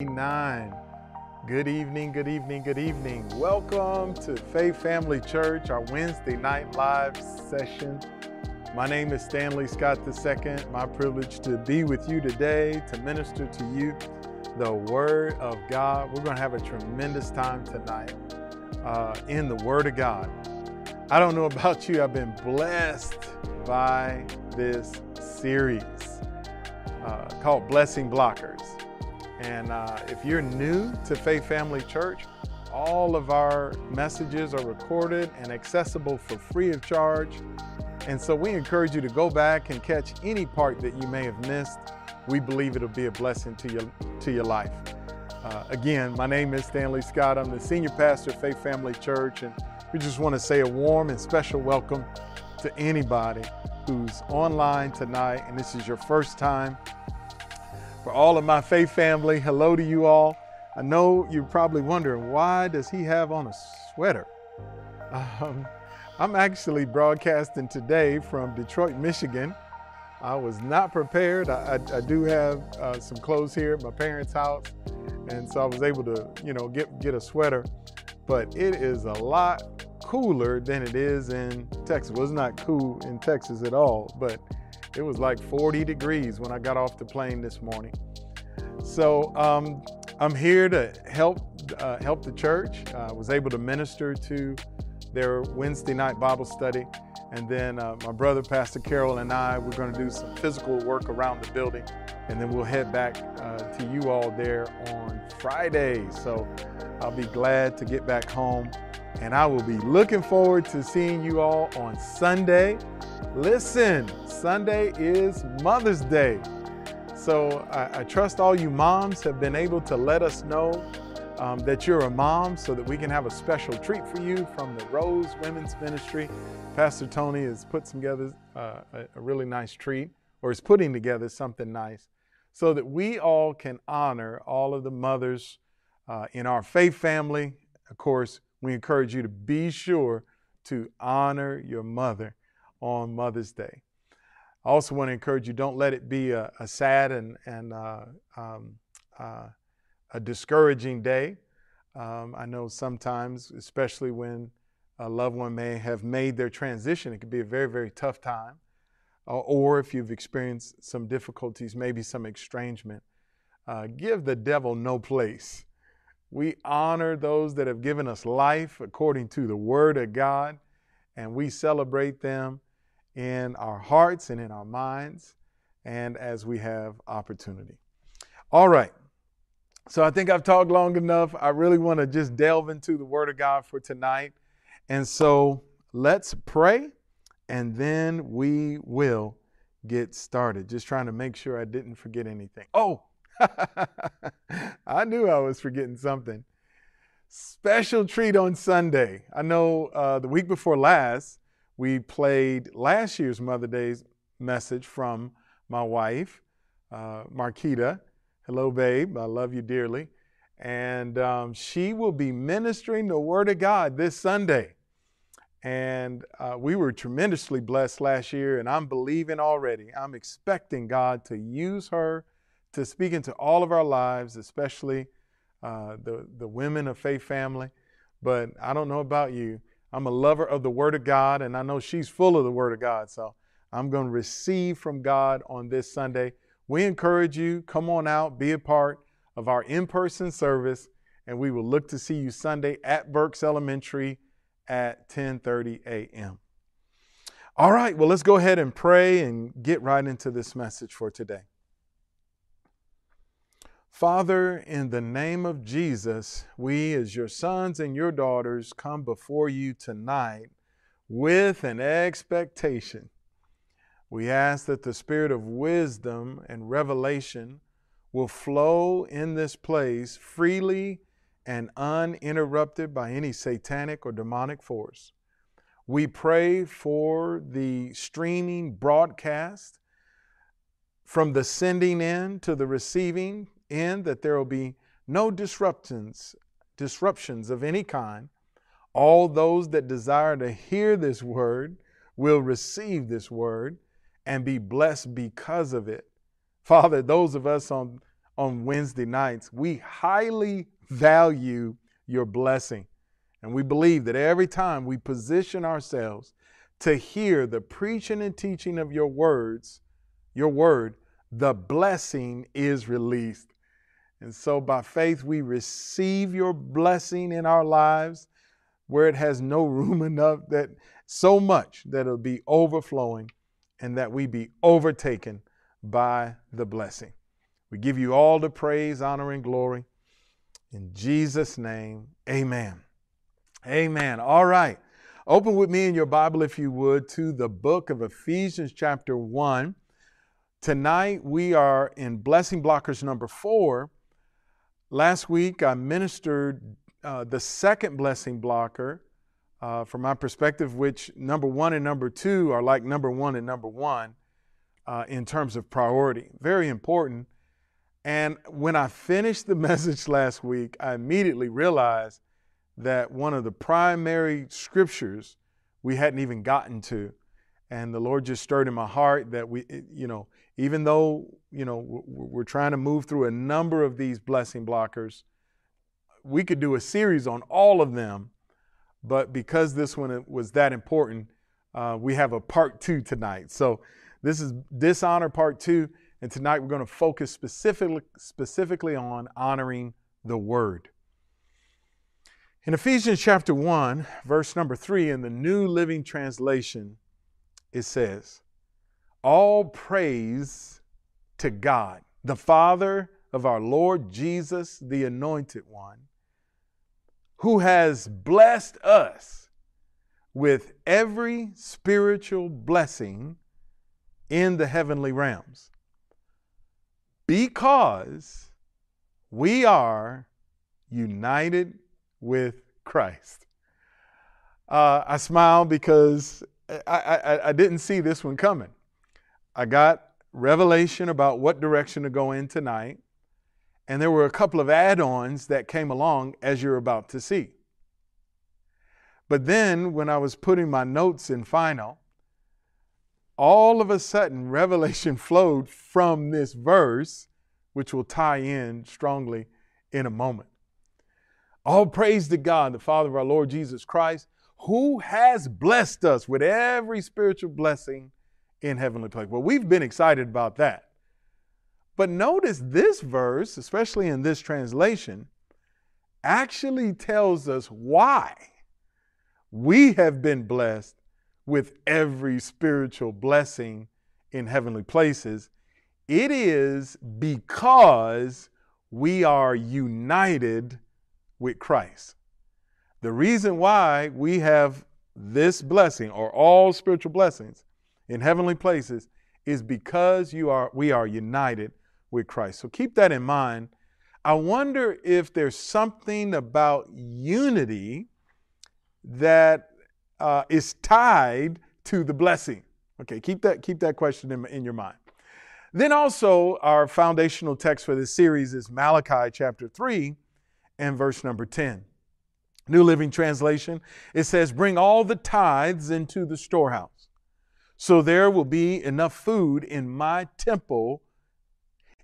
Nine. Good evening, good evening, good evening. Welcome to Faith Family Church, our Wednesday night live session. My name is Stanley Scott II. My privilege to be with you today to minister to you the Word of God. We're going to have a tremendous time tonight uh, in the Word of God. I don't know about you, I've been blessed by this series uh, called Blessing Blockers. And uh, if you're new to Faith Family Church, all of our messages are recorded and accessible for free of charge. And so we encourage you to go back and catch any part that you may have missed. We believe it'll be a blessing to your, to your life. Uh, again, my name is Stanley Scott. I'm the senior pastor of Faith Family Church, and we just want to say a warm and special welcome to anybody who's online tonight and this is your first time for all of my faith family, hello to you all. I know you're probably wondering why does he have on a sweater? Um, I'm actually broadcasting today from Detroit, Michigan. I was not prepared. I, I, I do have uh, some clothes here at my parents' house, and so I was able to, you know, get get a sweater. But it is a lot cooler than it is in Texas. Well, it's not cool in Texas at all, but it was like 40 degrees when I got off the plane this morning. So um, I'm here to help uh, help the church. I uh, was able to minister to their Wednesday night Bible study. And then uh, my brother, Pastor Carol, and I, we're going to do some physical work around the building. And then we'll head back uh, to you all there on Friday. So I'll be glad to get back home. And I will be looking forward to seeing you all on Sunday. Listen, Sunday is Mother's Day. So I, I, trust all you moms have been able to let us know um, that you're a mom so that we can have a special treat for you from the Rose Women's Ministry. Pastor Tony has put together uh, a, a really nice treat, or is putting together something nice, so that we all can honor all of the mothers uh, in our faith family. Of course, we encourage you to be sure to honor your mother on Mother's Day. I also want to encourage you don't let it be a, a sad and, and uh, um, uh, a discouraging day. Um, I know sometimes, especially when a loved one may have made their transition, it can be a very, very tough time. Uh, or if you've experienced some difficulties, maybe some estrangement, uh, give the devil no place. We honor those that have given us life according to the Word of God, and we celebrate them in our hearts and in our minds and as we have opportunity. All right. So I think I've talked long enough. I really want to just delve into the Word of God for tonight. And so let's pray and then we will get started. Just trying to make sure I didn't forget anything. Oh, I knew I was forgetting something. Special treat on Sunday. I know uh, the week before last, we played last year's Mother Day's message from my wife, uh, Marquita. Hello, babe. I love you dearly. And um, she will be ministering the Word of God this Sunday. And uh, we were tremendously blessed last year, and I'm believing already. I'm expecting God to use her to speak into all of our lives, especially uh, the, the women of faith family. But I don't know about you. I'm a lover of the Word of God, and I know she's full of the Word of God. So I'm going to receive from God on this Sunday. We encourage you, come on out, be a part of our in person service, and we will look to see you Sunday at Burks Elementary at 10:30 a.m. All right, well, let's go ahead and pray and get right into this message for today. Father, in the name of Jesus, we, as your sons and your daughters, come before you tonight with an expectation. We ask that the spirit of wisdom and revelation will flow in this place freely and uninterrupted by any satanic or demonic force. We pray for the streaming broadcast from the sending in to the receiving in that there will be no disruptions, disruptions of any kind. All those that desire to hear this word will receive this word and be blessed because of it. Father, those of us on, on Wednesday nights. We highly value your blessing. And we believe that every time we position ourselves to hear the preaching and teaching of your words, your word, the blessing is released. And so by faith, we receive your blessing in our lives where it has no room enough that so much that it'll be overflowing and that we be overtaken by the blessing. We give you all the praise, honor, and glory. In Jesus' name, amen. Amen. All right. Open with me in your Bible, if you would, to the book of Ephesians, chapter 1. Tonight we are in blessing blockers number four. Last week I ministered uh, the second blessing blocker uh, from my perspective, which number one and number two are like number one and number one uh, in terms of priority. Very important. And when I finished the message last week, I immediately realized that one of the primary scriptures we hadn't even gotten to. And the Lord just stirred in my heart that we, you know, even though, you know, we're trying to move through a number of these blessing blockers, we could do a series on all of them. But because this one was that important, uh, we have a part two tonight. So this is dishonor part two. And tonight we're going to focus specifically, specifically on honoring the word. In Ephesians chapter 1, verse number 3, in the New Living Translation, it says, All praise to God, the Father of our Lord Jesus, the Anointed One, who has blessed us with every spiritual blessing in the heavenly realms, because we are united with Christ. Uh, I smile because I, I, I didn't see this one coming. I got revelation about what direction to go in tonight, and there were a couple of add ons that came along as you're about to see. But then, when I was putting my notes in final, all of a sudden, revelation flowed from this verse, which will tie in strongly in a moment. All praise to God, the Father of our Lord Jesus Christ, who has blessed us with every spiritual blessing in heavenly place. Well, we've been excited about that. But notice this verse, especially in this translation, actually tells us why we have been blessed with every spiritual blessing in heavenly places. It is because we are united with Christ. The reason why we have this blessing or all spiritual blessings in heavenly places is because you are we are united with Christ. So keep that in mind. I wonder if there's something about unity that uh, is tied to the blessing. Okay, keep that keep that question in, in your mind. Then also our foundational text for this series is Malachi chapter 3 and verse number 10. New Living Translation, it says, Bring all the tithes into the storehouse, so there will be enough food in my temple.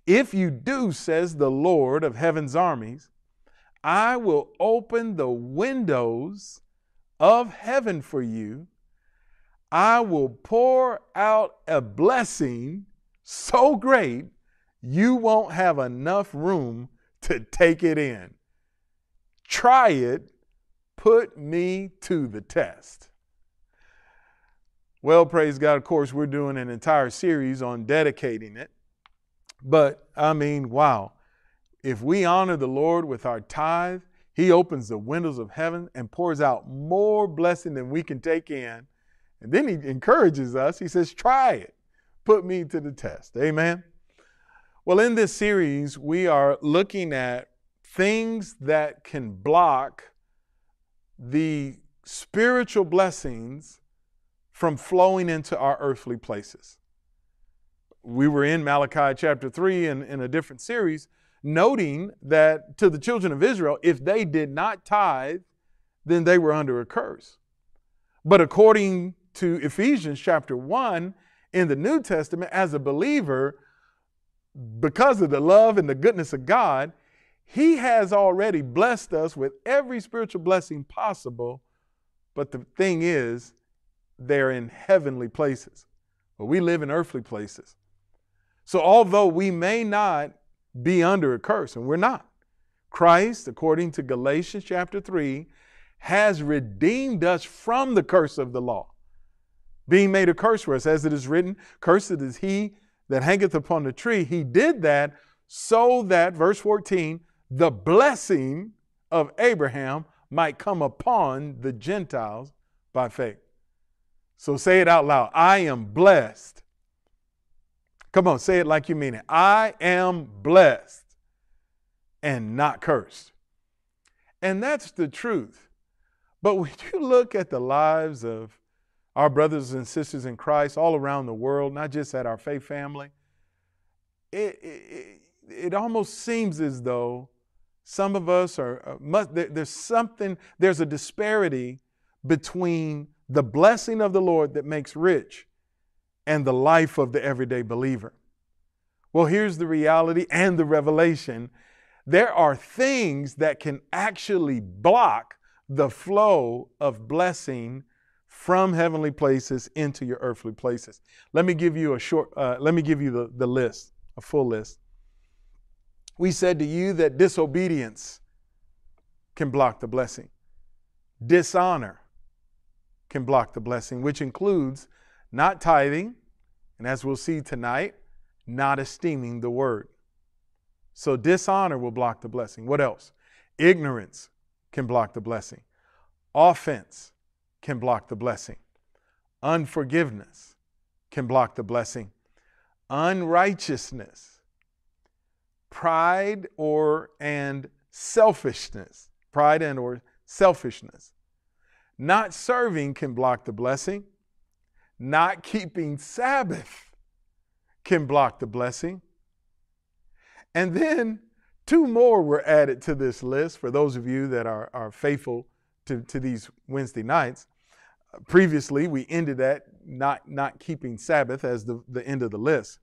If you do, says the Lord of heaven's armies, I will open the windows of heaven for you. I will pour out a blessing so great you won't have enough room to take it in. Try it. Put me to the test. Well, praise God. Of course, we're doing an entire series on dedicating it. But I mean, wow. If we honor the Lord with our tithe, He opens the windows of heaven and pours out more blessing than we can take in. And then He encourages us. He says, try it. Put me to the test. Amen. Well, in this series, we are looking at things that can block the spiritual blessings from flowing into our earthly places. We were in Malachi chapter 3 in, in a different series, noting that to the children of Israel, if they did not tithe, then they were under a curse. But according to Ephesians chapter 1 in the New Testament, as a believer, because of the love and the goodness of God, He has already blessed us with every spiritual blessing possible. But the thing is, they're in heavenly places. But we live in earthly places. So although we may not be under a curse, and we're not, Christ, according to Galatians chapter 3, has redeemed us from the curse of the law, being made a curse for us, as it is written, Cursed is he that hangeth upon the tree. He did that so that, verse 14, the blessing of Abraham might come upon the Gentiles by faith. So say it out loud I am blessed. Come on, say it like you mean it. I am blessed and not cursed. And that's the truth. But when you look at the lives of our brothers and sisters in Christ all around the world, not just at our faith family, it, it, it almost seems as though some of us are, uh, must, there's something, there's a disparity between the blessing of the Lord that makes rich and the life of the everyday believer. Well, here's the reality and the revelation there are things that can actually block the flow of blessing from heavenly places into your earthly places. Let me give you a short, uh, let me give you the, the list, a full list. We said to you that disobedience can block the blessing, dishonor can block the blessing, which includes not tithing, and as we'll see tonight, not esteeming the word. So dishonor will block the blessing. What else? Ignorance can block the blessing. Offense can block the blessing. Unforgiveness can block the blessing. Unrighteousness, pride or and selfishness, pride and or selfishness. Not serving can block the blessing. Not keeping Sabbath can block the blessing. And then two more were added to this list for those of you that are, are faithful to, to these Wednesday nights. previously, we ended at not, not keeping Sabbath as the, the end of the list.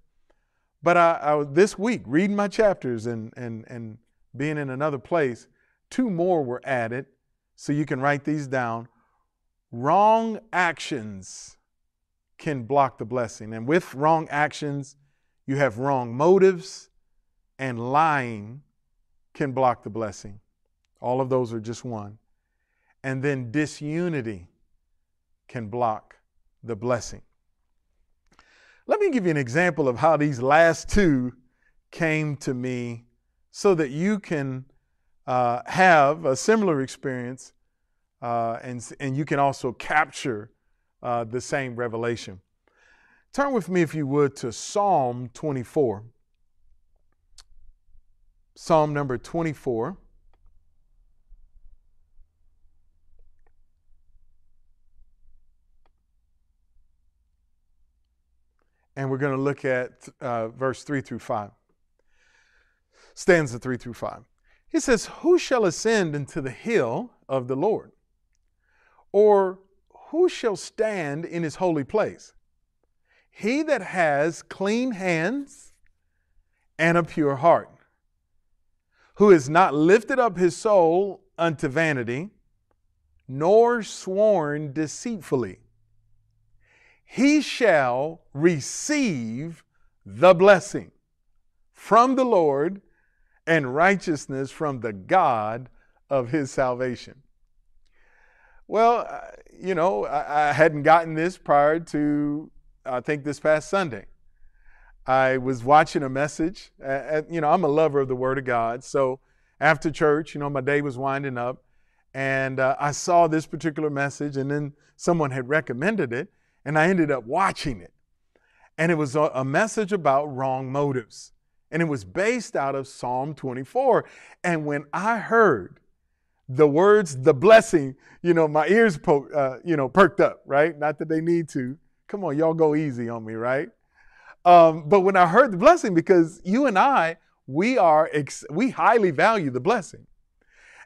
But I, I, this week, reading my chapters and, and, and being in another place, two more were added. So you can write these down. Wrong actions can block the blessing. And with wrong actions, you have wrong motives and lying can block the blessing. All of those are just one. And then disunity can block the blessing. Let me give you an example of how these last two came to me so that you can uh, have a similar experience uh, and, and you can also capture uh, the same revelation. Turn with me, if you would, to Psalm 24. Psalm number 24. And we're going to look at uh, verse 3 through 5. Stanza 3 through 5. He says, Who shall ascend into the hill of the Lord? Or who shall stand in his holy place? He that has clean hands and a pure heart who has not lifted up his soul unto vanity, nor sworn deceitfully. He shall receive the blessing from the Lord and righteousness from the God of his salvation. Well, uh, you know, I, hadn't gotten this prior to, I think, this past Sunday. I was watching a message. Uh, you know, I'm a lover of the Word of God. So after church, you know, my day was winding up, and uh, I saw this particular message, and then someone had recommended it, and I ended up watching it. And it was a message about wrong motives. And it was based out of Psalm 24. And when I heard the words, the blessing, you know, my ears, po- uh, you know, perked up, right? Not that they need to. Come on, y'all go easy on me, right? Um, but when I heard the blessing, because you and I, we are ex- we highly value the blessing,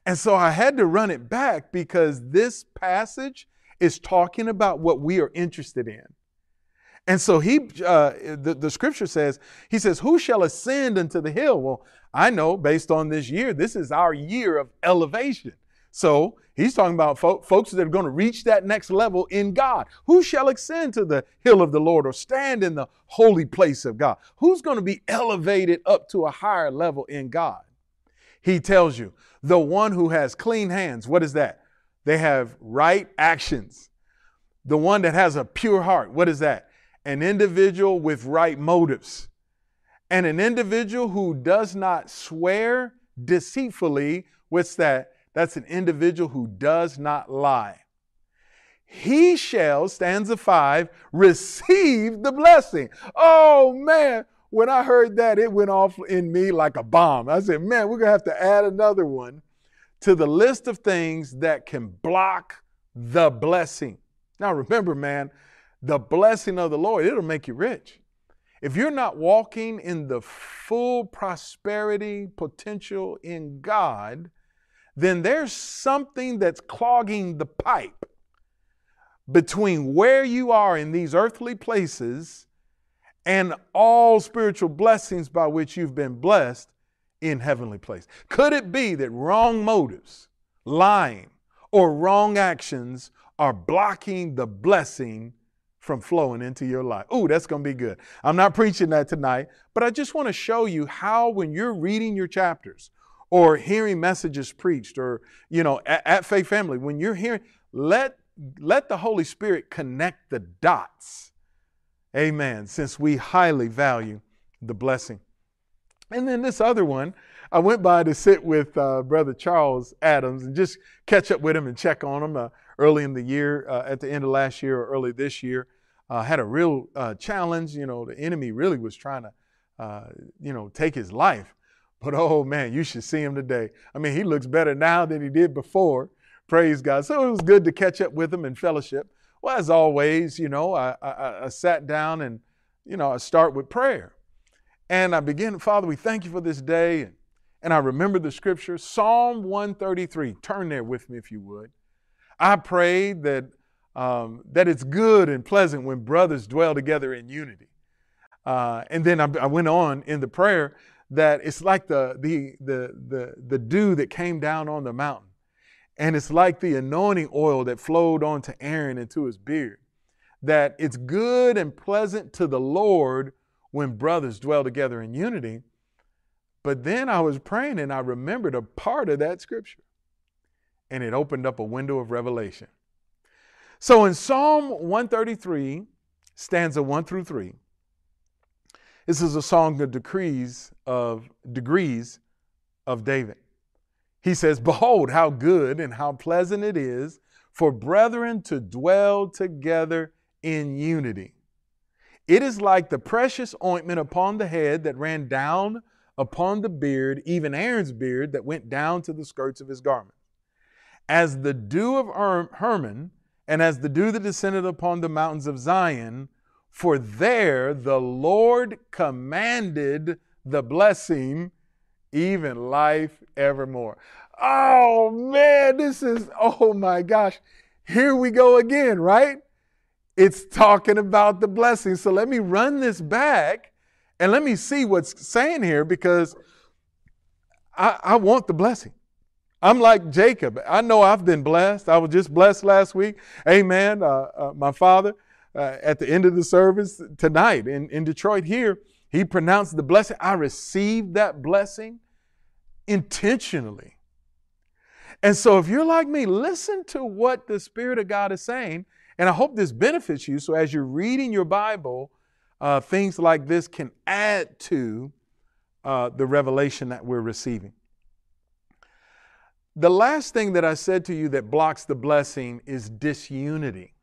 and so I had to run it back because this passage is talking about what we are interested in. And so he, uh, the, the scripture says, he says, Who shall ascend into the hill? Well, I know based on this year, this is our year of elevation. So he's talking about fo- folks that are going to reach that next level in God. Who shall ascend to the hill of the Lord or stand in the holy place of God? Who's going to be elevated up to a higher level in God? He tells you, the one who has clean hands, what is that? They have right actions. The one that has a pure heart, what is that? An individual with right motives. And an individual who does not swear deceitfully, what's that? That's an individual who does not lie. He shall, stanza five, receive the blessing. Oh man, when I heard that, it went off in me like a bomb. I said, man, we're to have to add another one to the list of things that can block the blessing. Now, remember, man, the blessing of the Lord, it'll make you rich. If you're not walking in the full prosperity potential in God, then there's something that's clogging the pipe between where you are in these earthly places and all spiritual blessings by which you've been blessed in heavenly place. Could it be that wrong motives, lying, or wrong actions are blocking the blessing from flowing into your life? Ooh, that's going to be good. I'm not preaching that tonight, but I just want to show you how when you're reading your chapters or hearing messages preached or, you know, at, at Faith Family, when you're hearing, let let the Holy Spirit connect the dots Amen. Since we highly value the blessing. And then this other one, I went by to sit with uh, Brother Charles Adams and just catch up with him and check on him uh, early in the year, uh, at the end of last year or early this year. Uh, had a real uh, challenge. You know, the enemy really was trying to, uh, you know, take his life. But oh man, you should see him today. I mean, he looks better now than he did before. Praise God. So it was good to catch up with him in fellowship. Well, as always, you know, I, I, I sat down and, you know, I start with prayer. And I begin, Father, we thank you for this day. And and I remember the scripture, Psalm 133. Turn there with me if you would. I prayed that, um, that it's good and pleasant when brothers dwell together in unity. Uh, and then I, I, went on in the prayer that it's like the, the, the, the, the dew that came down on the mountain. And it's like the anointing oil that flowed onto Aaron into his beard. That it's good and pleasant to the Lord when brothers dwell together in unity. But then I was praying and I remembered a part of that scripture. And it opened up a window of revelation. So in Psalm 133, stanza 1 through 3, this is a song of decrees of degrees of David. He says, Behold, how good and how pleasant it is for brethren to dwell together in unity. It is like the precious ointment upon the head that ran down upon the beard, even Aaron's beard that went down to the skirts of his garment. As the dew of erm, Hermon, and as the dew that descended upon the mountains of Zion, for there the Lord commanded the blessing even life evermore. Oh man, this is, oh my gosh. Here we go again, right? It's talking about the blessing. So let me run this back and let me see what's saying here because I, I want the blessing. I'm like Jacob. I know I've been blessed. I was just blessed last week. Amen. Uh, uh, my father, uh, at the end of the service tonight in, in Detroit here, he pronounced the blessing. I received that blessing intentionally. And so, if you're like me, listen to what the Spirit of God is saying. And I hope this benefits you. So, as you're reading your Bible, uh, things like this can add to uh, the revelation that we're receiving. The last thing that I said to you that blocks the blessing is disunity.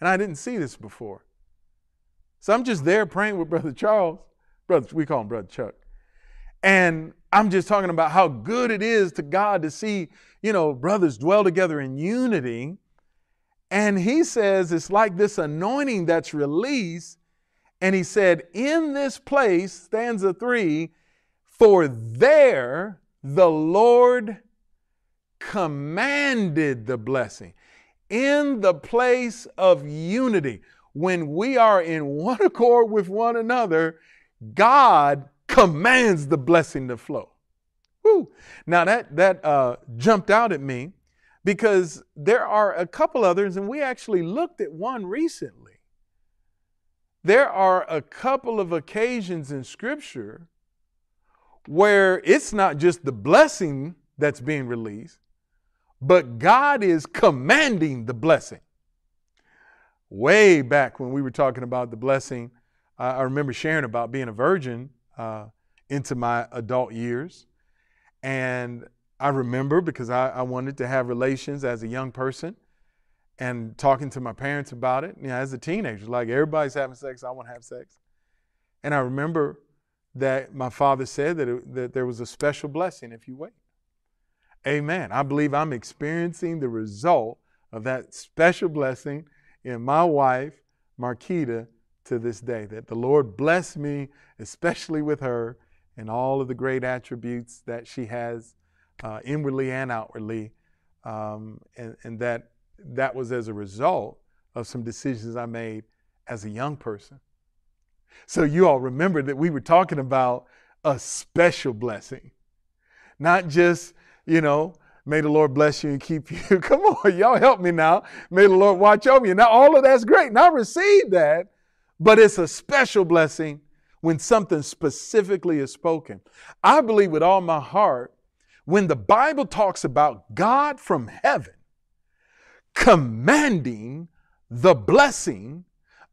And I didn't see this before. So I'm just there praying with Brother Charles. Brother, we call him Brother Chuck. And I'm just talking about how good it is to God to see, you know, brothers dwell together in unity. And he says it's like this anointing that's released. And he said, In this place, stanza three, for there the Lord commanded the blessing. In the place of unity. when we are in one accord with one another, God commands the blessing to flow. Woo. Now that that uh, jumped out at me because there are a couple others, and we actually looked at one recently. There are a couple of occasions in Scripture where it's not just the blessing that's being released, but God is commanding the blessing. Way back when we were talking about the blessing, I remember sharing about being a virgin uh, into my adult years. And I remember because I, I, wanted to have relations as a young person and talking to my parents about it. You know, as a teenager, like everybody's having sex, I want to have sex. And I remember that my father said that, it, that there was a special blessing if you wait. Amen. I believe I'm experiencing the result of that special blessing in my wife, Marquita, to this day. That the Lord bless me, especially with her, and all of the great attributes that she has uh, inwardly and outwardly. Um, and, and that that was as a result of some decisions I made as a young person. So you all remember that we were talking about a special blessing, not just, you know, may the Lord bless you and keep you. Come on, y'all help me now. May the Lord watch over you. Now, all of that's great. Now, receive that, but it's a special blessing when something specifically is spoken. I believe with all my heart when the Bible talks about God from heaven commanding the blessing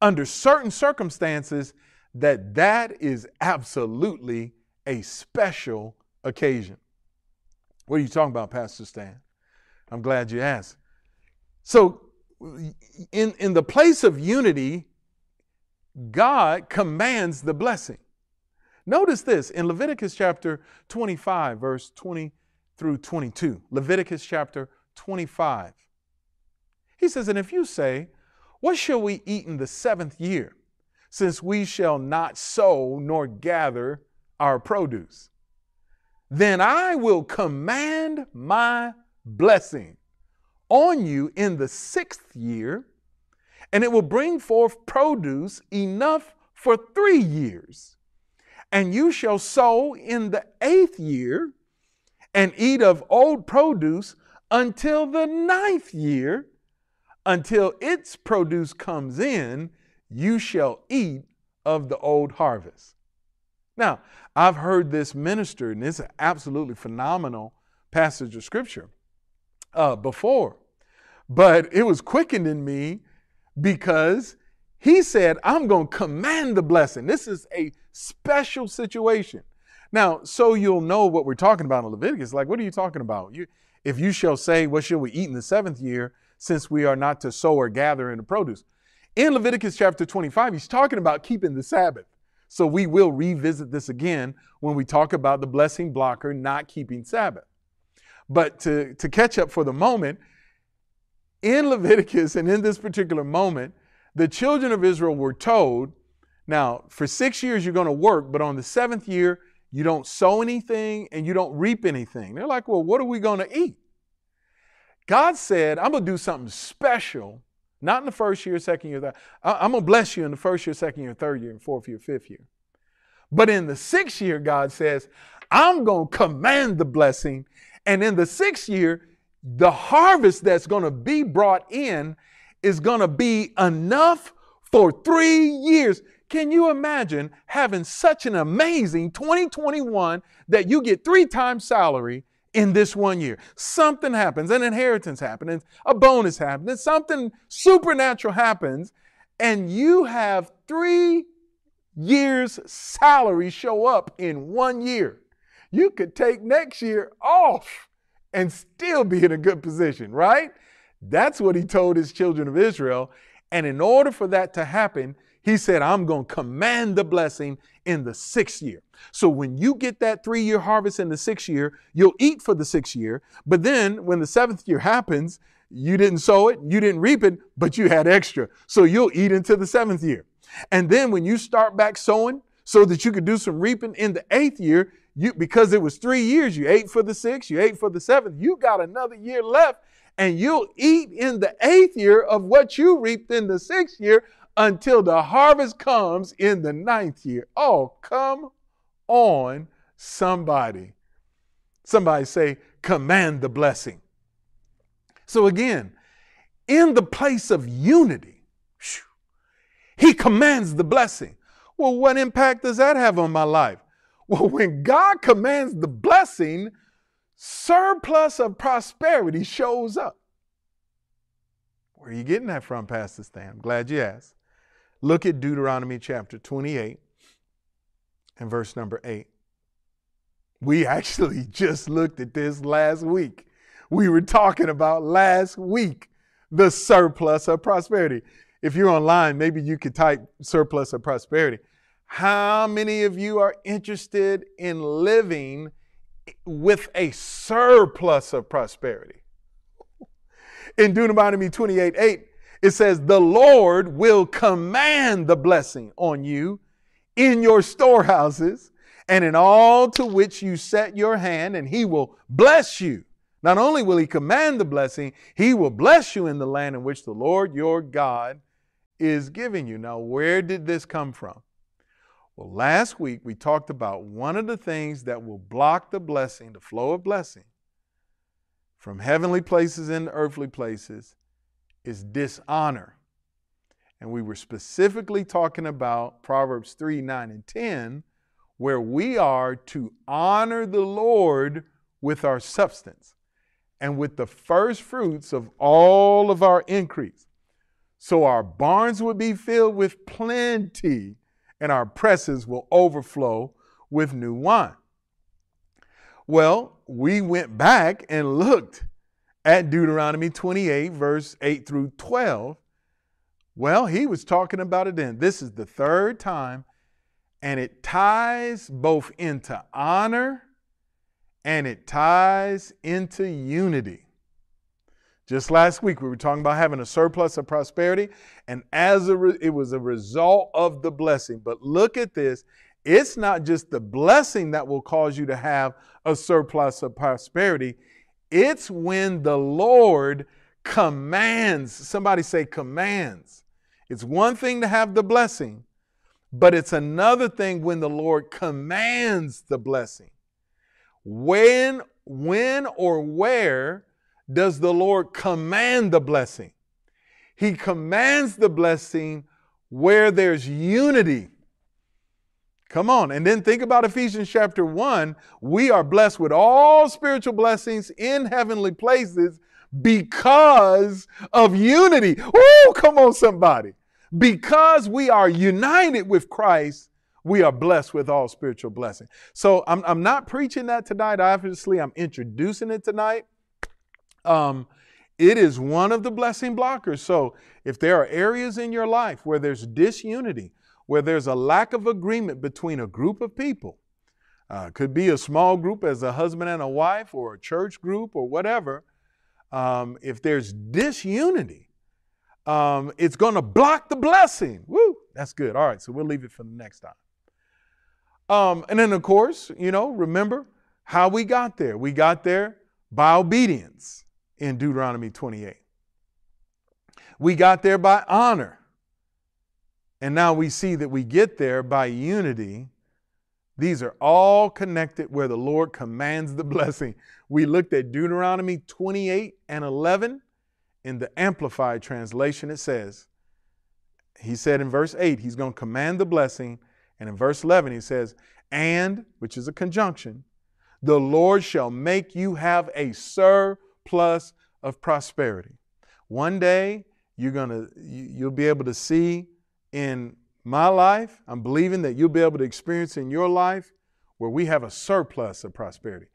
under certain circumstances that that is absolutely a special occasion. What are you talking about, Pastor Stan? I'm glad you asked. So, in, in the place of unity, God commands the blessing. Notice this in Leviticus chapter 25, verse 20 through 22. Leviticus chapter 25. He says, And if you say, What shall we eat in the seventh year, since we shall not sow nor gather our produce? Then I will command my blessing on you in the sixth year, and it will bring forth produce enough for three years. And you shall sow in the eighth year and eat of old produce until the ninth year, until its produce comes in, you shall eat of the old harvest. Now, I've heard this ministered, and it's an absolutely phenomenal passage of scripture uh, before, but it was quickened in me because he said, I'm going to command the blessing. This is a special situation. Now, so you'll know what we're talking about in Leviticus. Like, what are you talking about? You, if you shall say, What shall we eat in the seventh year, since we are not to sow or gather in the produce? In Leviticus chapter 25, he's talking about keeping the Sabbath. So we will revisit this again when we talk about the blessing blocker not keeping Sabbath. But to, to catch up for the moment, in Leviticus and in this particular moment, the children of Israel were told, now, for six years you're going to work, but on the seventh year, you don't sow anything and you don't reap anything. They're like, well, what are we going to eat? God said, I'm going to do something special, not in the first year, second year. I'm going to bless you in the first year, second year, third year, fourth year, fifth year. But in the sixth year, God says, I'm going to command the blessing. And in the sixth year, the harvest that's going to be brought in is going to be enough for three years. Can you imagine having such an amazing 2021 that you get three times salary in this one year? Something happens, an inheritance happens, a bonus happens, something supernatural happens, and you have three years' salary show up in one year. You could take next year off and still be in a good position, right? That's what he told his children of Israel. And in order for that to happen, he said, I'm going to command the blessing in the sixth year. So when you get that three year harvest in the sixth year, you'll eat for the sixth year. But then when the seventh year happens, you didn't sow it, you didn't reap it, but you had extra. So you'll eat into the seventh year. And then when you start back sowing so that you could do some reaping in the eighth year, you, because it was three years, you ate for the sixth, you ate for the seventh, you got another year left and you'll eat in the eighth year of what you reaped in the sixth year until the harvest comes in the ninth year. Oh, come on, somebody. Somebody say, command the blessing. So again, in the place of unity, he commands the blessing. Well, what impact does that have on my life? Well, when God commands the blessing, surplus of prosperity shows up. Where are you getting that from, Pastor Stan? I'm glad you asked. Look at Deuteronomy chapter 28 and verse number 8. We actually just looked at this last week. We were talking about last week the surplus of prosperity. If you're online, maybe you could type surplus of prosperity. How many of you are interested in living with a surplus of prosperity? In Deuteronomy 28 8, it says, The Lord will command the blessing on you in your storehouses and in all to which you set your hand, and he will bless you. Not only will he command the blessing, he will bless you in the land in which the Lord your God is giving you. Now, where did this come from? Well, last week we talked about one of the things that will block the blessing, the flow of blessing, from heavenly places into earthly places is dishonor. And we were specifically talking about Proverbs 3 9 and 10, where we are to honor the Lord with our substance and with the first fruits of all of our increase. So our barns would be filled with plenty and our presses will overflow with new wine. Well, we went back and looked at Deuteronomy 28, verse 8 through 12. Well, he was talking about it then. This is the third time and it ties both into honor and it ties into unity. Just last week, we were talking about having a surplus of prosperity, and as re- it was a result of the blessing. But look at this it's not just the blessing that will cause you to have a surplus of prosperity, it's when the Lord commands. Somebody say, commands. It's one thing to have the blessing, but it's another thing when the Lord commands the blessing. When, when or where does the Lord command the blessing? He commands the blessing where there's unity. Come on. And then think about Ephesians chapter 1. We are blessed with all spiritual blessings in heavenly places because of unity. Oh, come on, somebody. Because we are united with Christ, we are blessed with all spiritual blessings. So I'm, I'm not preaching that tonight, obviously. I'm introducing it tonight. Um, it is one of the blessing blockers. So if there are areas in your life where there's disunity, where there's a lack of agreement between a group of people, uh, could be a small group as a husband and a wife, or a church group, or whatever. Um, if there's disunity, um, it's going to block the blessing. Woo, that's good. All right, so we'll leave it for the next time. Um, and then, of course, you know, remember how we got there. We got there by obedience in Deuteronomy 28. We got there by honor. And now we see that we get there by unity. These are all connected where the Lord commands the blessing. We looked at Deuteronomy 28 and 11 in the Amplified translation, it says, He said in verse 8, He's going to command the blessing. And in verse 11, He says, And, which is a conjunction, the Lord shall make you have a surplus of prosperity. One day, you're going to, you'll be able to see in my life, I'm believing that you'll be able to experience in your life where we have a surplus of prosperity.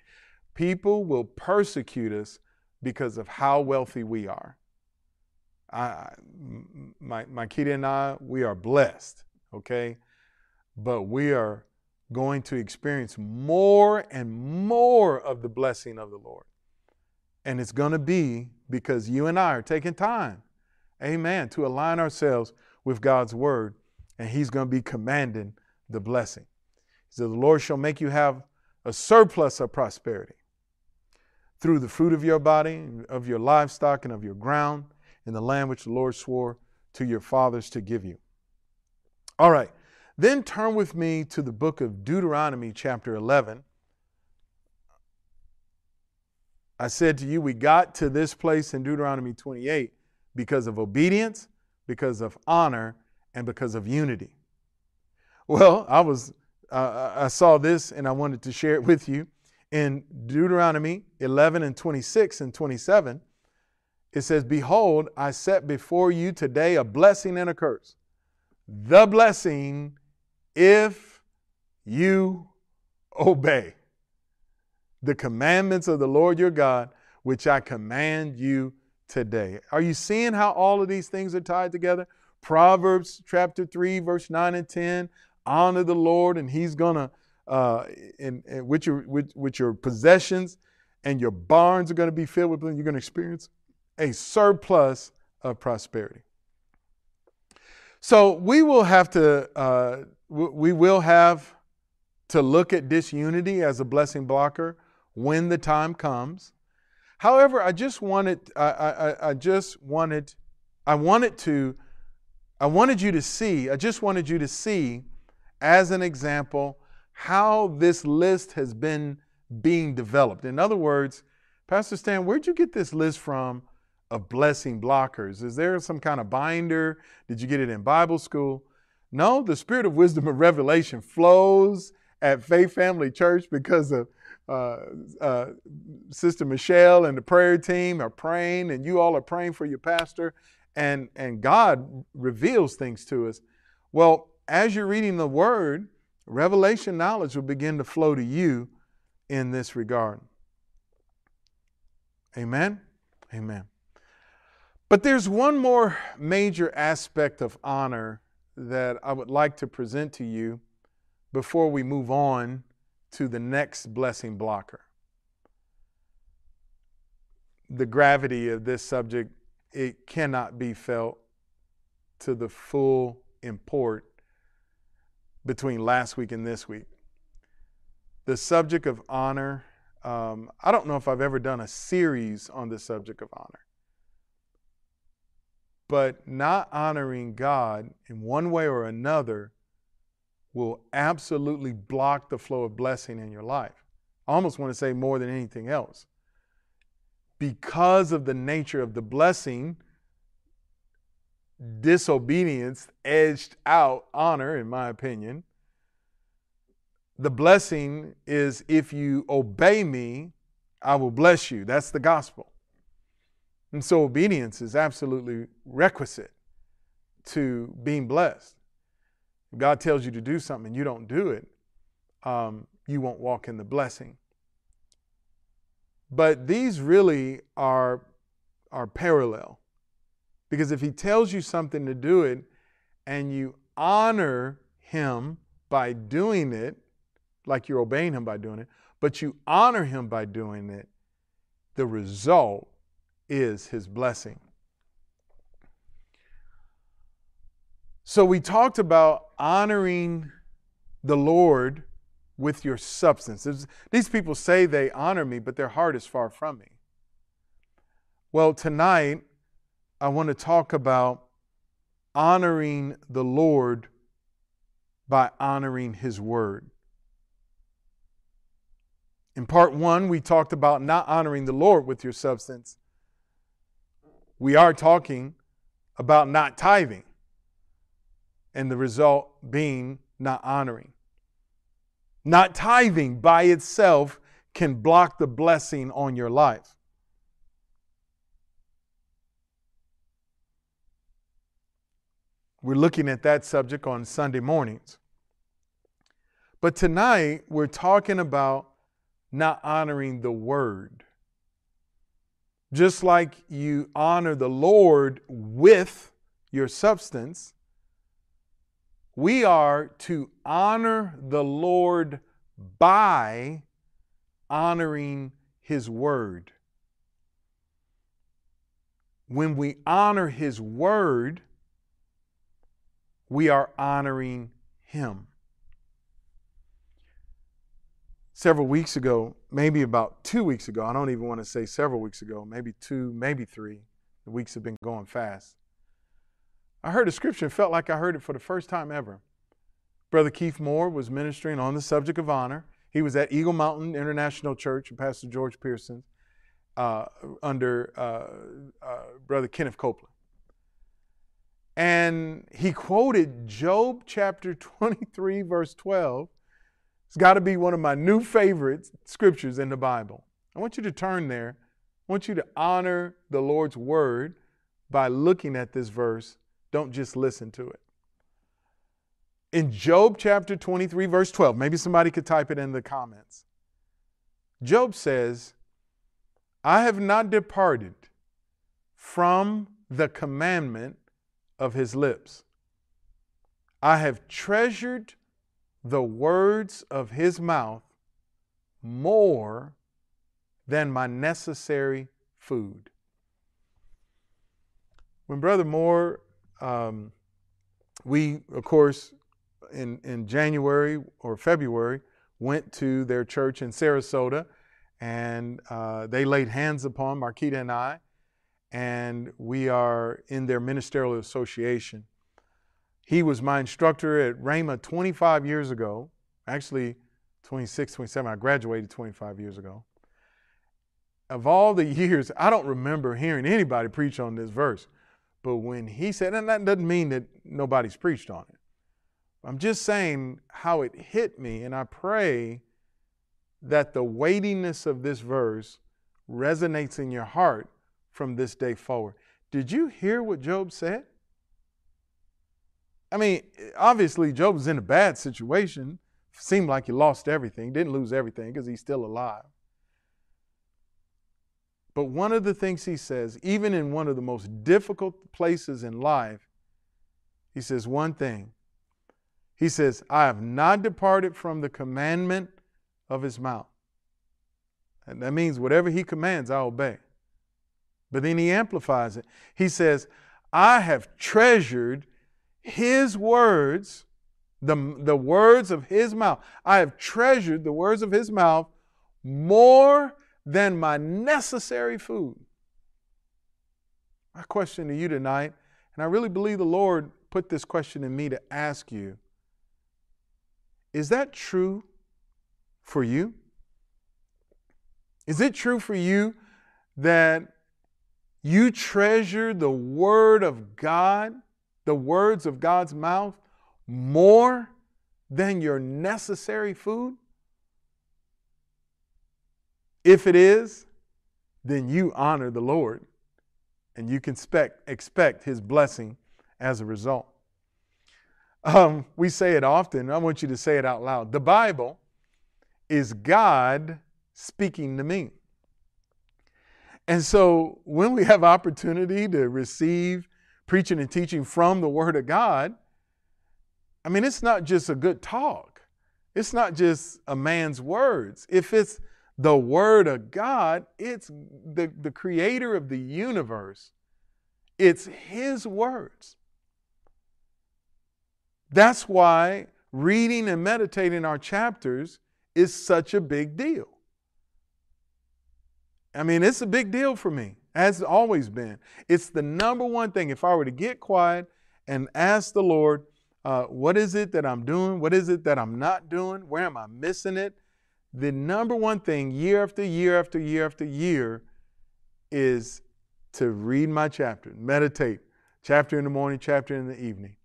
People will persecute us because of how wealthy we are. I, my, my Kita and I, we are blessed, okay? But we are going to experience more and more of the blessing of the Lord. And it's going to be because you and I are taking time, amen, to align ourselves with God's word. And He's going to be commanding the blessing. He said, The Lord shall make you have a surplus of prosperity through the fruit of your body, of your livestock, and of your ground in the land which the Lord swore to your fathers to give you. All right. Then turn with me to the book of Deuteronomy, chapter 11. I said to you, we got to this place in Deuteronomy 28 because of obedience, because of honor, and because of unity. Well, I was uh, I saw this and I wanted to share it with you. In Deuteronomy 11 and 26 and 27, it says, Behold, I set before you today a blessing and a curse. The blessing if you obey the commandments of the Lord your God, which I command you today. Are you seeing how all of these things are tied together? Proverbs chapter 3, verse 9 and 10 honor the Lord, and He's gonna uh, in, in, with your with, with your possessions, and your barns are gonna be filled with. You're gonna experience a surplus of prosperity. So we will have to uh, we will have to look at disunity as a blessing blocker when the time comes. However, I just wanted I, I, I just wanted I wanted to I wanted you to see I just wanted you to see as an example how this list has been being developed. In other words, Pastor Stan, where'd you get this list from of blessing blockers? Is there some kind of binder? Did you get it in Bible school? No, the spirit of wisdom and revelation flows at Faith Family Church because of uh, uh, Sister Michelle and the prayer team are praying, and you all are praying for your pastor, and and God reveals things to us. Well, as you're reading the word, revelation knowledge will begin to flow to you in this regard. Amen. Amen. But there's one more major aspect of honor that I would like to present to you before we move on to the next blessing blocker. The gravity of this subject, it cannot be felt to the full import between last week and this week. The subject of honor, um, I don't know if I've ever done a series on the subject of honor. But not honoring God in one way or another will absolutely block the flow of blessing in your life. I almost want to say more than anything else. Because of the nature of the blessing, disobedience edged out honor, in my opinion. The blessing is if you obey me, I will bless you. That's the gospel. And so obedience is absolutely requisite to being blessed. If God tells you to do something and you don't do it, um, you won't walk in the blessing. But these really are, are parallel. Because if he tells you something to do it and you honor him by doing it, like you're obeying him by doing it, but you honor him by doing it, the result is his blessing. So we talked about honoring the Lord with your substance. There's, these people say they honor me, but their heart is far from me. Well, tonight, I want to talk about honoring the Lord by honoring His Word. In part one, we talked about not honoring the Lord with your substance. We are talking about not tithing, and the result being not honoring. Not tithing by itself can block the blessing on your life. We're looking at that subject on Sunday mornings. But tonight, we're talking about not honoring the word. Just like you honor the Lord with your substance, we are to honor the Lord by honoring his word. When we honor his word, we are honoring Him. Several weeks ago, maybe about two weeks ago, I don't even want to say several weeks ago, maybe two, maybe three, the weeks have been going fast. I heard a scripture, felt like I heard it for the first time ever. Brother Keith Moore was ministering on the subject of honor. He was at Eagle Mountain International Church and Pastor George Pearson uh, under uh, uh, Brother Kenneth Copeland. And he quoted Job chapter 23, verse 12. It's got to be one of my new favorite scriptures in the Bible. I want you to turn there. I want you to honor the Lord's word by looking at this verse. Don't just listen to it in Job chapter 23, verse 12, maybe somebody could type it in the comments. Job says, I have not departed from the commandment of his lips. I have treasured the words of his mouth more than my necessary food. When Brother Moore, um, we, of course, in, in January or February went to their church in Sarasota and uh, they laid hands upon Marquita and I, and we are in their ministerial association. He was my instructor at Rhema 25 years ago, actually 26, 27. I graduated 25 years ago. Of all the years, I don't remember hearing anybody preach on this verse. But when he said, and that doesn't mean that nobody's preached on it. I'm just saying how it hit me, and I pray that the weightiness of this verse resonates in your heart from this day forward. Did you hear what Job said? I mean, obviously, Job was in a bad situation. Seemed like he lost everything. Didn't lose everything because he's still alive. But one of the things he says, even in one of the most difficult places in life, he says one thing he says, I have not departed from the commandment of his mouth. And that means whatever he commands, I obey. But then he amplifies it. He says, I have treasured his words, the, the words of his mouth. I have treasured the words of his mouth more than my necessary food. My question to you tonight, and I really believe the Lord put this question in me to ask you is that true for you? Is it true for you that you treasure the Word of God, the words of God's mouth, more than your necessary food? If it is, then you honor the Lord and you can expect, expect His blessing as a result. Um, we say it often. I want you to say it out loud. The Bible is God speaking to me. And so when we have opportunity to receive preaching and teaching from the Word of God, I mean, it's not just a good talk. It's not just a man's words. If it's the Word of God, it's the, the creator of the universe. It's His words. That's why reading and meditating our chapters is such a big deal. I mean, it's a big deal for me, as always been. It's the number one thing. If I were to get quiet and ask the Lord, uh, what is it that I'm doing? What is it that I'm not doing? Where am I missing it? The number one thing, year after year after year after year, is to read my chapter, meditate, chapter in the morning, chapter in the evening.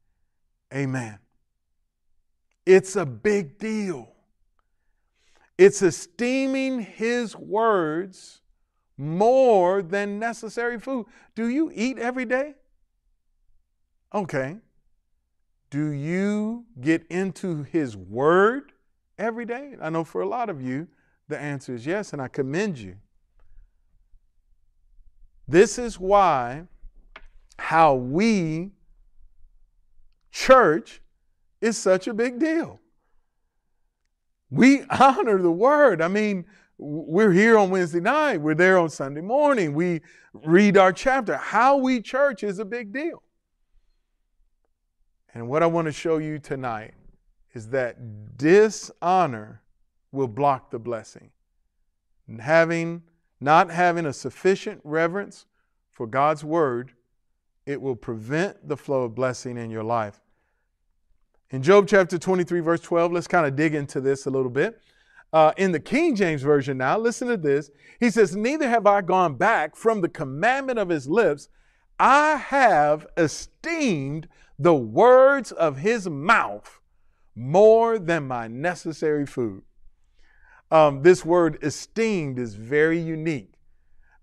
Amen. It's a big deal. It's esteeming his words more than necessary food. Do you eat every day? Okay. Do you get into his word every day? I know for a lot of you, the answer is yes, and I commend you. This is why how we church is such a big deal. We honor the word. I mean, we're here on Wednesday night, we're there on Sunday morning, we read our chapter. How we church is a big deal. And what I want to show you tonight is that dishonor will block the blessing. Having not having a sufficient reverence for God's word, it will prevent the flow of blessing in your life. In Job chapter 23, verse 12, let's kind of dig into this a little bit. Uh, in the King James Version now, listen to this. He says, Neither have I gone back from the commandment of his lips. I have esteemed the words of his mouth more than my necessary food. Um, this word esteemed is very unique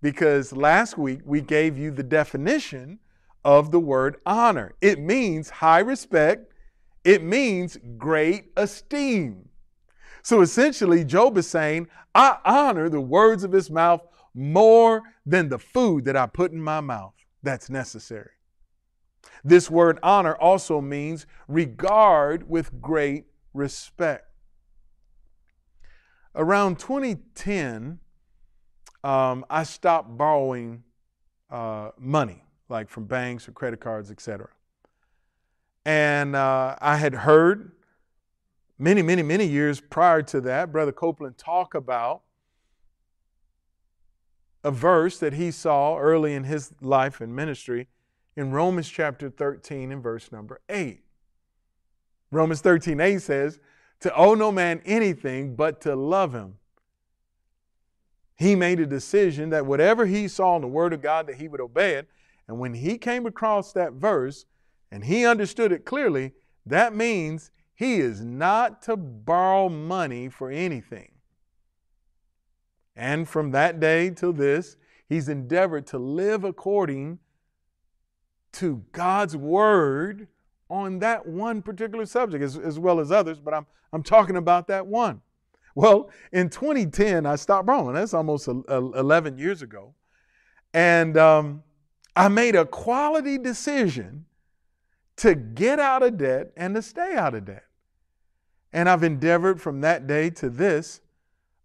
because last week we gave you the definition of the word honor. It means high respect, it means great esteem. So essentially, Job is saying, I honor the words of his mouth more than the food that I put in my mouth that's necessary. This word honor also means regard with great respect. Around 2010, um, I stopped borrowing uh, money, like from banks or credit cards, etc. And uh, I had heard many, many, many years prior to that, Brother Copeland talk about a verse that he saw early in his life and ministry in Romans chapter 13 and verse number 8. Romans 13, 8 says, To owe no man anything but to love him. He made a decision that whatever he saw in the Word of God, that he would obey it. And when he came across that verse and he understood it clearly, that means he is not to borrow money for anything. And from that day till this, he's endeavored to live according to God's word on that one particular subject, as, as well as others, but I'm, I'm talking about that one. Well, in 2010, I stopped borrowing. That's almost 11 years ago. And um, I made a quality decision to get out of debt and to stay out of debt. And I've endeavored from that day to this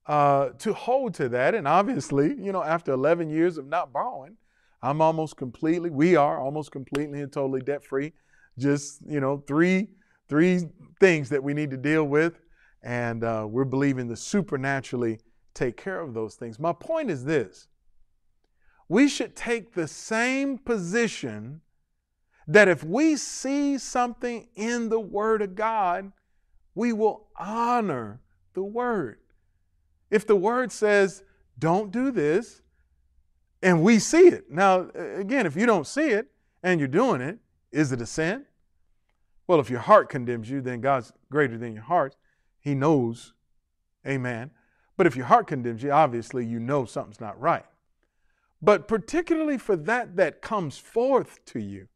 uh, to hold to that. And obviously, you know, after 11 years of not borrowing, I'm almost completely, we are almost completely and totally debt free. Just, you know, three, three things that we need to deal with. And uh, we're believing to supernaturally take care of those things. My point is this we should take the same position that if we see something in the Word of God, we will honor the Word. If the Word says, don't do this, and we see it. Now, again, if you don't see it and you're doing it, is it a sin? Well, if your heart condemns you, then God's greater than your heart. He knows. Amen. But if your heart condemns you, obviously you know something's not right. But particularly for that that comes forth to you,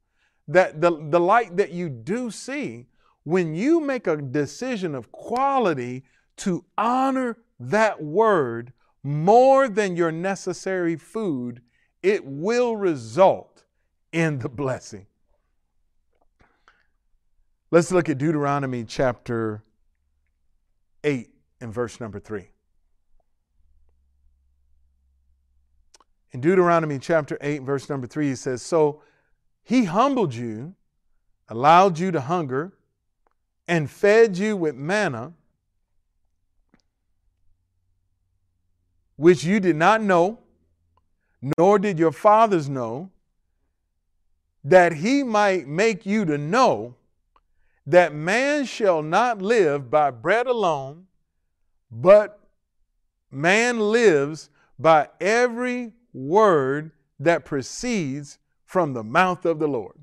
that the, the light that you do see, when you make a decision of quality to honor that word more than your necessary food, it will result in the blessing. Let's look at Deuteronomy chapter 8 and verse number 3. In Deuteronomy chapter 8, verse number 3, he says, So he humbled you, allowed you to hunger, and fed you with manna, which you did not know, nor did your fathers know, that he might make you to know that man shall not live by bread alone, but man lives by every word that proceeds from the mouth of the Lord.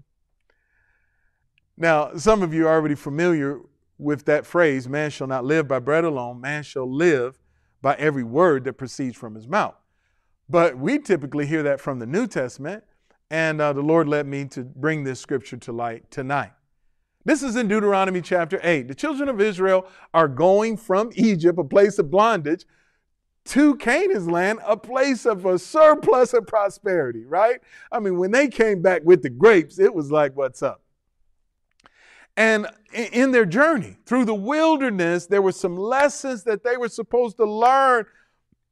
Now, some of you are already familiar with that phrase man shall not live by bread alone, man shall live by every word that proceeds from his mouth. But we typically hear that from the New Testament, and uh, the Lord led me to bring this scripture to light tonight. This is in Deuteronomy chapter 8. The children of Israel are going from Egypt, a place of bondage, to Canaan's land, a place of a surplus of prosperity, right? I mean, when they came back with the grapes, it was like, what's up? And in their journey through the wilderness, there were some lessons that they were supposed to learn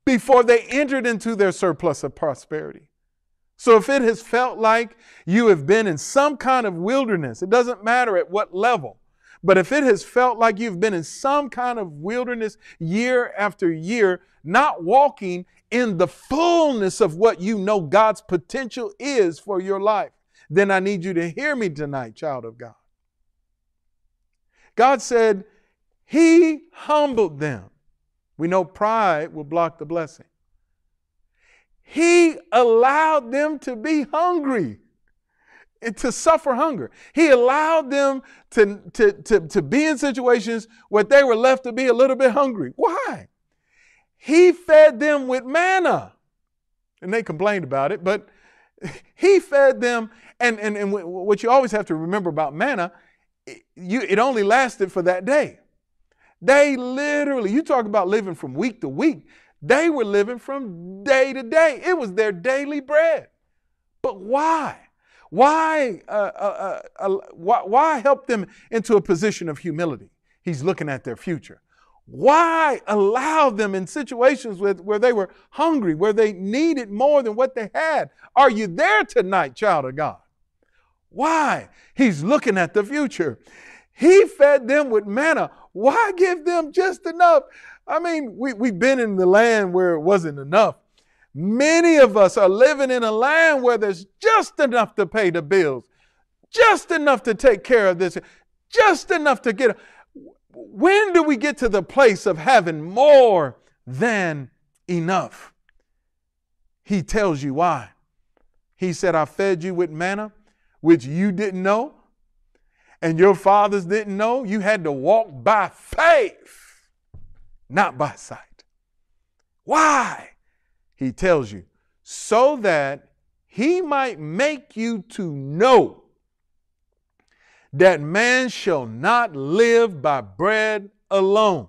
before they entered into their surplus of prosperity. So if it has felt like you have been in some kind of wilderness, it doesn't matter at what level, but if it has felt like you've been in some kind of wilderness year after year, not walking in the fullness of what you know God's potential is for your life, then I need you to hear me tonight, child of God. God said, He humbled them. We know pride will block the blessing. He allowed them to be hungry to suffer hunger. He allowed them to, to, to, to be in situations where they were left to be a little bit hungry. Why? He fed them with manna. And they complained about it, but he fed them. And, and, and what you always have to remember about manna, you, it only lasted for that day. They literally, you talk about living from week to week, they were living from day to day. It was their daily bread. But why? Why, uh, uh, uh, uh, why, why help them into a position of humility? He's looking at their future. Why allow them in situations with, where they were hungry, where they needed more than what they had? Are you there tonight, child of God? Why? He's looking at the future. He fed them with manna. Why give them just enough? I mean, we, we've been in the land where it wasn't enough. Many of us are living in a land where there's just enough to pay the bills, just enough to take care of this, just enough to get. When do we get to the place of having more than enough? He tells you why. He said, I fed you with manna, which you didn't know, and your fathers didn't know. You had to walk by faith, not by sight. Why? he tells you, so that he might make you to know that man shall not live by bread alone,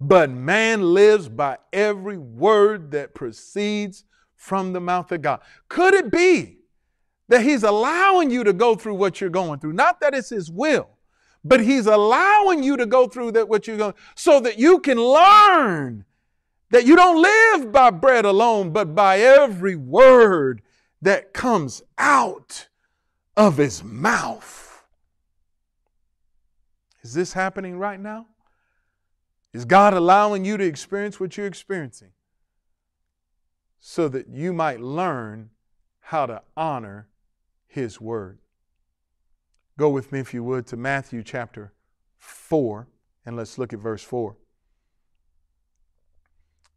but man lives by every word that proceeds from the mouth of God. Could it be that he's allowing you to go through what you're going through? Not that it's his will, but he's allowing you to go through that what you're going so that you can learn that you don't live by bread alone, but by every word that comes out of his mouth. Is this happening right now? Is God allowing you to experience what you're experiencing so that you might learn how to honor his word? Go with me, if you would, to Matthew chapter 4, and let's look at verse 4.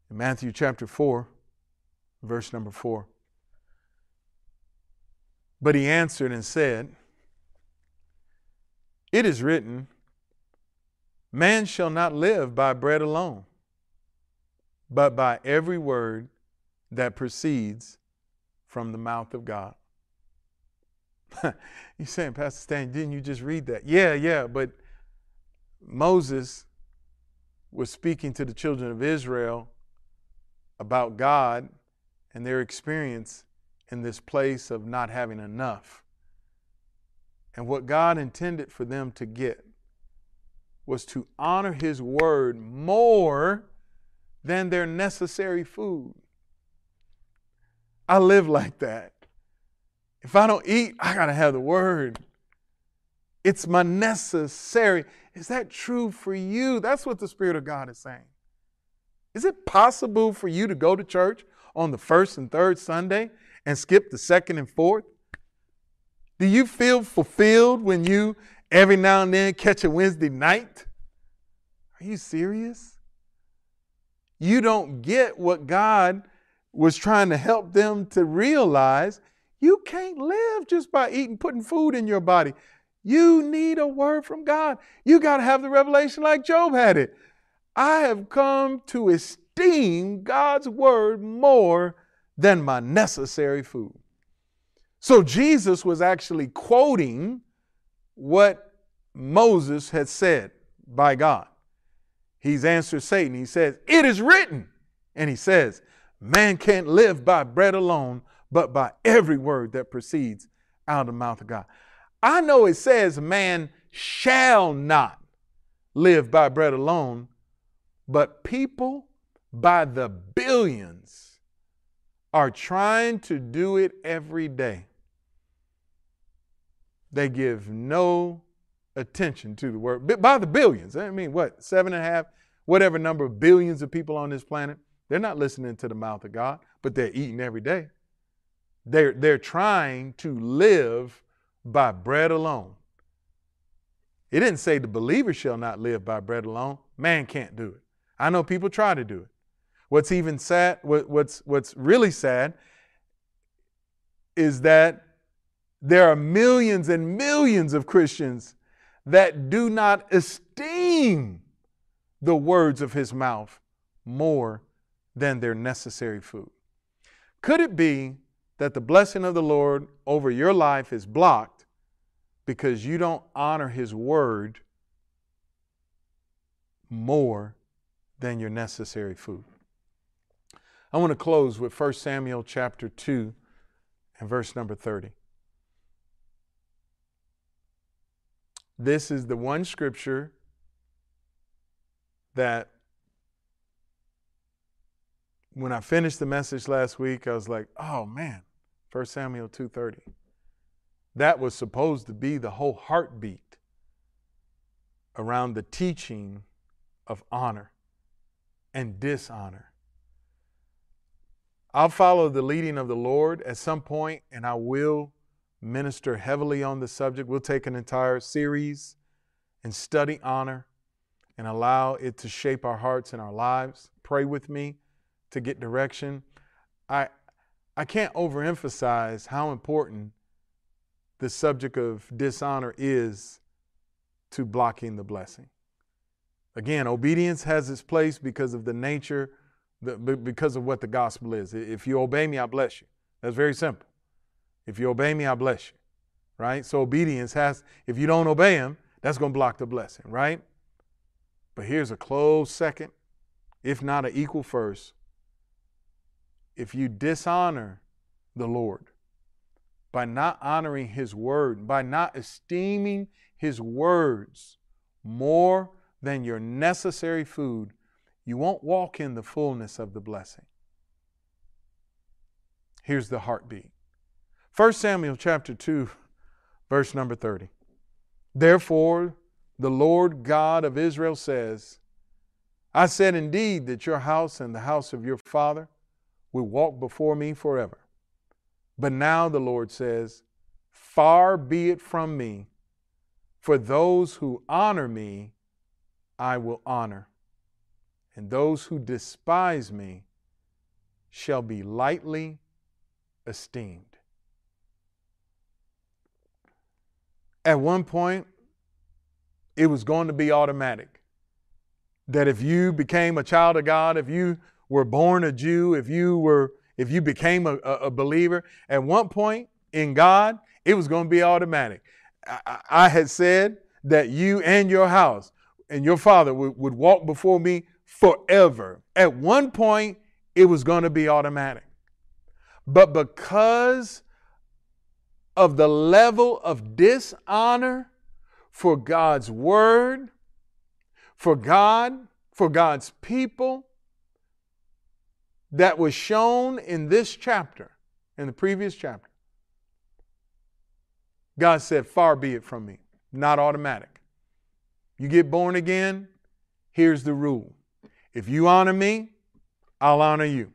In Matthew chapter 4, verse number 4. But he answered and said, It is written, Man shall not live by bread alone, but by every word that proceeds from the mouth of God. you saying, Pastor Stan, didn't you just read that? Yeah, yeah, but Moses was speaking to the children of Israel about God and their experience in this place of not having enough. And what God intended for them to get was to honor His word more than their necessary food. I live like that. If I don't eat, I got to have the word. It's my necessary. Is that true for you? That's what the Spirit of God is saying. Is it possible for you to go to church on the first and third Sunday and skip the second and fourth? Do you feel fulfilled when you every now and then catch a Wednesday night? Are you serious? You don't get what God was trying to help them to realize. You can't live just by eating, putting food in your body. You need a word from God. You got to have the revelation like Job had it. I have come to esteem God's word more than my necessary food. So Jesus was actually quoting what Moses had said by God. He's answered Satan. He says, It is written. And he says, Man can't live by bread alone, but by every word that proceeds out of the mouth of God. I know it says, Man shall not live by bread alone, but people by the billions are trying to do it every day. They give no attention to the word by the billions. I mean, what, seven and a half, whatever number of billions of people on this planet, they're not listening to the mouth of God, but they're eating every day. They're, they're trying to live by bread alone. It didn't say the believer shall not live by bread alone. Man can't do it. I know people try to do it. What's even sad, what, what's, what's really sad is that there are millions and millions of Christians that do not esteem the words of his mouth more than their necessary food. Could it be that the blessing of the Lord over your life is blocked because you don't honor his word more than your necessary food? I want to close with 1 Samuel chapter 2 and verse number 30. This is the one scripture that when I finished the message last week, I was like, oh man, 1 Samuel 2:30. That was supposed to be the whole heartbeat around the teaching of honor and dishonor. I'll follow the leading of the Lord at some point, and I will minister heavily on the subject. We'll take an entire series and study honor and allow it to shape our hearts and our lives. Pray with me to get direction. I I can't overemphasize how important the subject of dishonor is to blocking the blessing. Again, obedience has its place because of the nature, because of what the gospel is. If you obey me, I bless you. That's very simple. If you obey me, I bless you. Right? So obedience has, if you don't obey him, that's going to block the blessing, right? But here's a close second, if not an equal first. If you dishonor the Lord by not honoring his word, by not esteeming his words more than your necessary food, you won't walk in the fullness of the blessing. Here's the heartbeat. 1 Samuel chapter 2, verse number 30. Therefore, the Lord God of Israel says, I said indeed that your house and the house of your father will walk before me forever. But now the Lord says, Far be it from me, for those who honor me, I will honor, and those who despise me shall be lightly esteemed. At one point, it was going to be automatic. That if you became a child of God, if you were born a Jew, if you were, if you became a, a believer, at one point in God, it was going to be automatic. I, I, had said that you and your house and your father would, would walk before me forever. At one point, it was going to be automatic. But because of the level of dishonor for God's word, for God, for God's people that was shown in this chapter, in the previous chapter. God said, Far be it from me. Not automatic. You get born again, here's the rule. If you honor me, I'll honor you.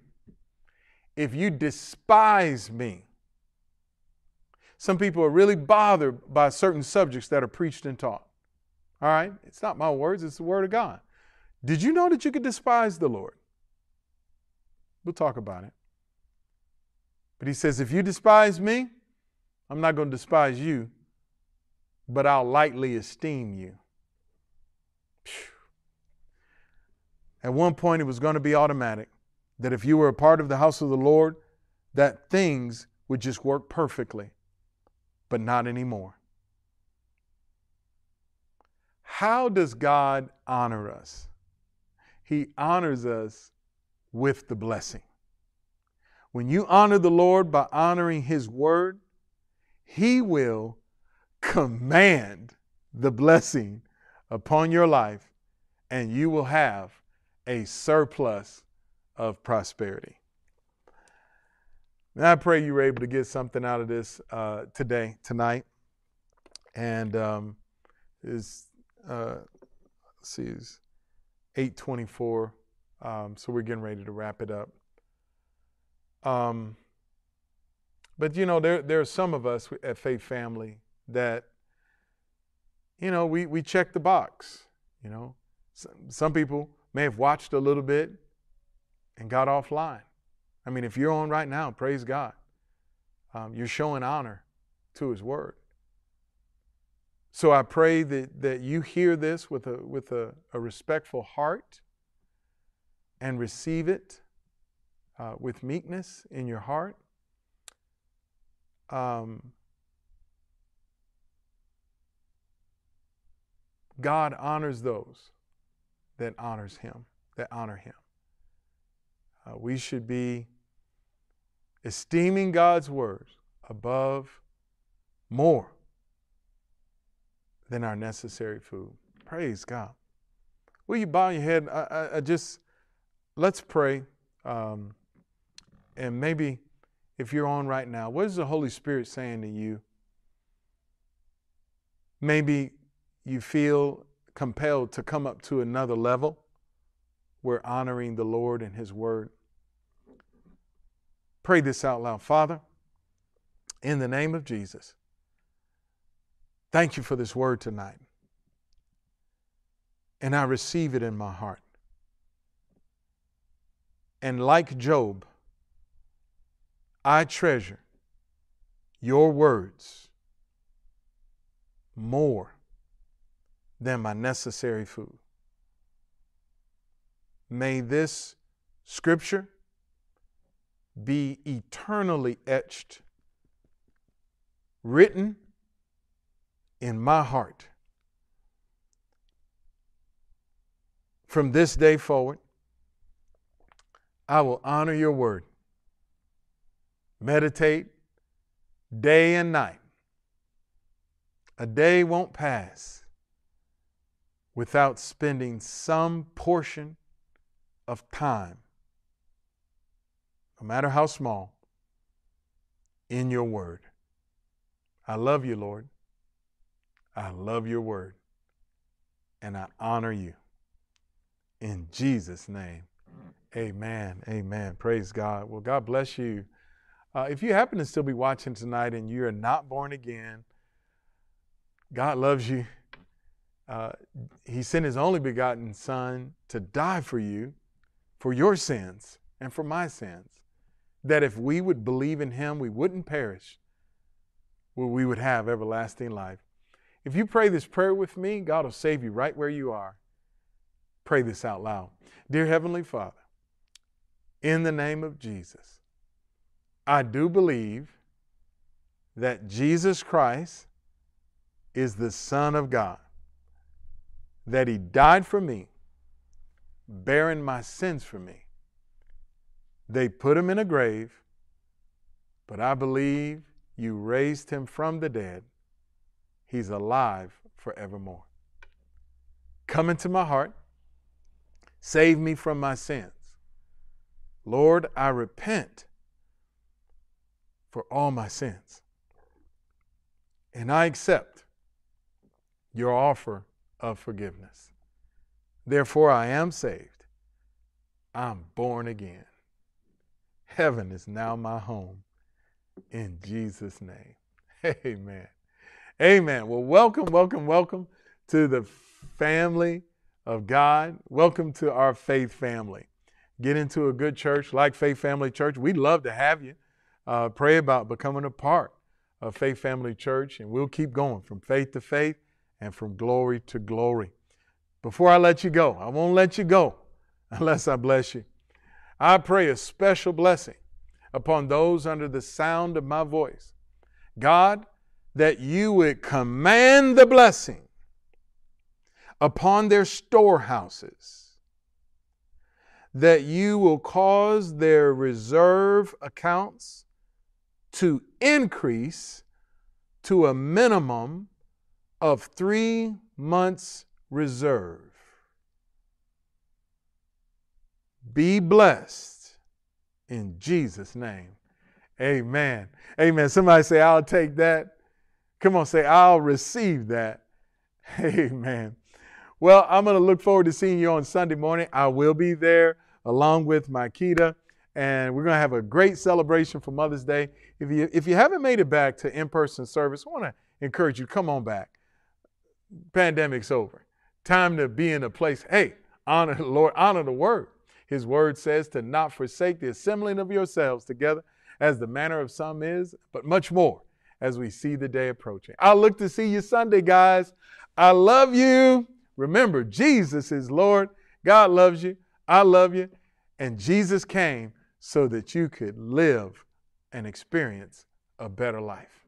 If you despise me, some people are really bothered by certain subjects that are preached and taught. All right? It's not my words, it's the word of God. Did you know that you could despise the Lord? We'll talk about it. But he says, if you despise me, I'm not going to despise you, but I'll lightly esteem you. At one point, it was going to be automatic that if you were a part of the house of the Lord, that things would just work perfectly but not anymore. How does God honor us? He honors us with the blessing. When you honor the Lord by honoring His word, He will command the blessing upon your life, and you will have a surplus of prosperity. And I pray you were able to get something out of this uh, today, tonight. And um, is uh, see, is eight twenty four. Um, so we're getting ready to wrap it up. Um, but you know, there there are some of us at Faith Family that, you know, we, we check the box. You know, some, some people may have watched a little bit and got offline. I mean, if you're on right now, praise God. Um, you're showing honor to His Word. So I pray that, that you hear this with, a, with a, a respectful heart and receive it uh, with meekness in your heart. Um, God honors those that honors Him, that honor Him. Uh, we should be esteeming God's words above more than our necessary food. Praise God. Will you bow your head? I, I, I just let's pray, um, and maybe if you're on right now, what is the Holy Spirit saying to you? Maybe you feel compelled to come up to another level where honoring the Lord and His Word. Pray this out loud. Father, in the name of Jesus, thank you for this word tonight. And I receive it in my heart. And like Job, I treasure your words more than my necessary food. May this scripture be eternally etched, written in my heart. From this day forward, I will honor your word, meditate day and night. A day won't pass without spending some portion of time no matter how small, in your word. I love you, Lord. I love your word. And I honor you. In Jesus' name, amen. Amen. Praise God. Well, God bless you. Uh, if you happen to still be watching tonight and you are not born again, God loves you. Uh, he sent his only begotten Son to die for you, for your sins, and for my sins that if we would believe in him, we wouldn't perish, well, we would have everlasting life. If you pray this prayer with me, God will save you right where you are. Pray this out loud. Dear Heavenly Father, in the name of Jesus, I do believe that Jesus Christ is the Son of God, that He died for me, bearing my sins for me they put him in a grave, but I believe you raised him from the dead. He's alive forevermore. Come into my heart, save me from my sins. Lord, I repent for all my sins. And I accept your offer of forgiveness. Therefore, I am saved. I'm born again. Heaven is now my home. In Jesus' name. Amen. Amen. Well, welcome, welcome, welcome to the family of God. Welcome to our faith family. Get into a good church like Faith Family Church. We'd love to have you. Uh, pray about becoming a part of Faith Family Church, and we'll keep going from faith to faith and from glory to glory. Before I let you go, I won't let you go unless I bless you. I pray a special blessing upon those under the sound of my voice. God, that you would command the blessing upon their storehouses, that you will cause their reserve accounts to increase to a minimum of three months' reserve. Be blessed in Jesus' name. Amen. Amen. Somebody say, I'll take that. Come on, say, I'll receive that. Amen. Well, I'm going to look forward to seeing you on Sunday morning. I will be there along with Marquita, and we're going to have a great celebration for Mother's Day. If you, if you haven't made it back to in person service, I want to encourage you, come on back. pandemic's over. Time to be in a place, hey, honor the Lord, honor the word. His word says to not forsake the assembling of yourselves together as the manner of some is, but much more as we see the day approaching. I'll look to see you Sunday, guys. I love you. Remember, Jesus is Lord. God loves you. I love you. And Jesus came so that you could live and experience a better life.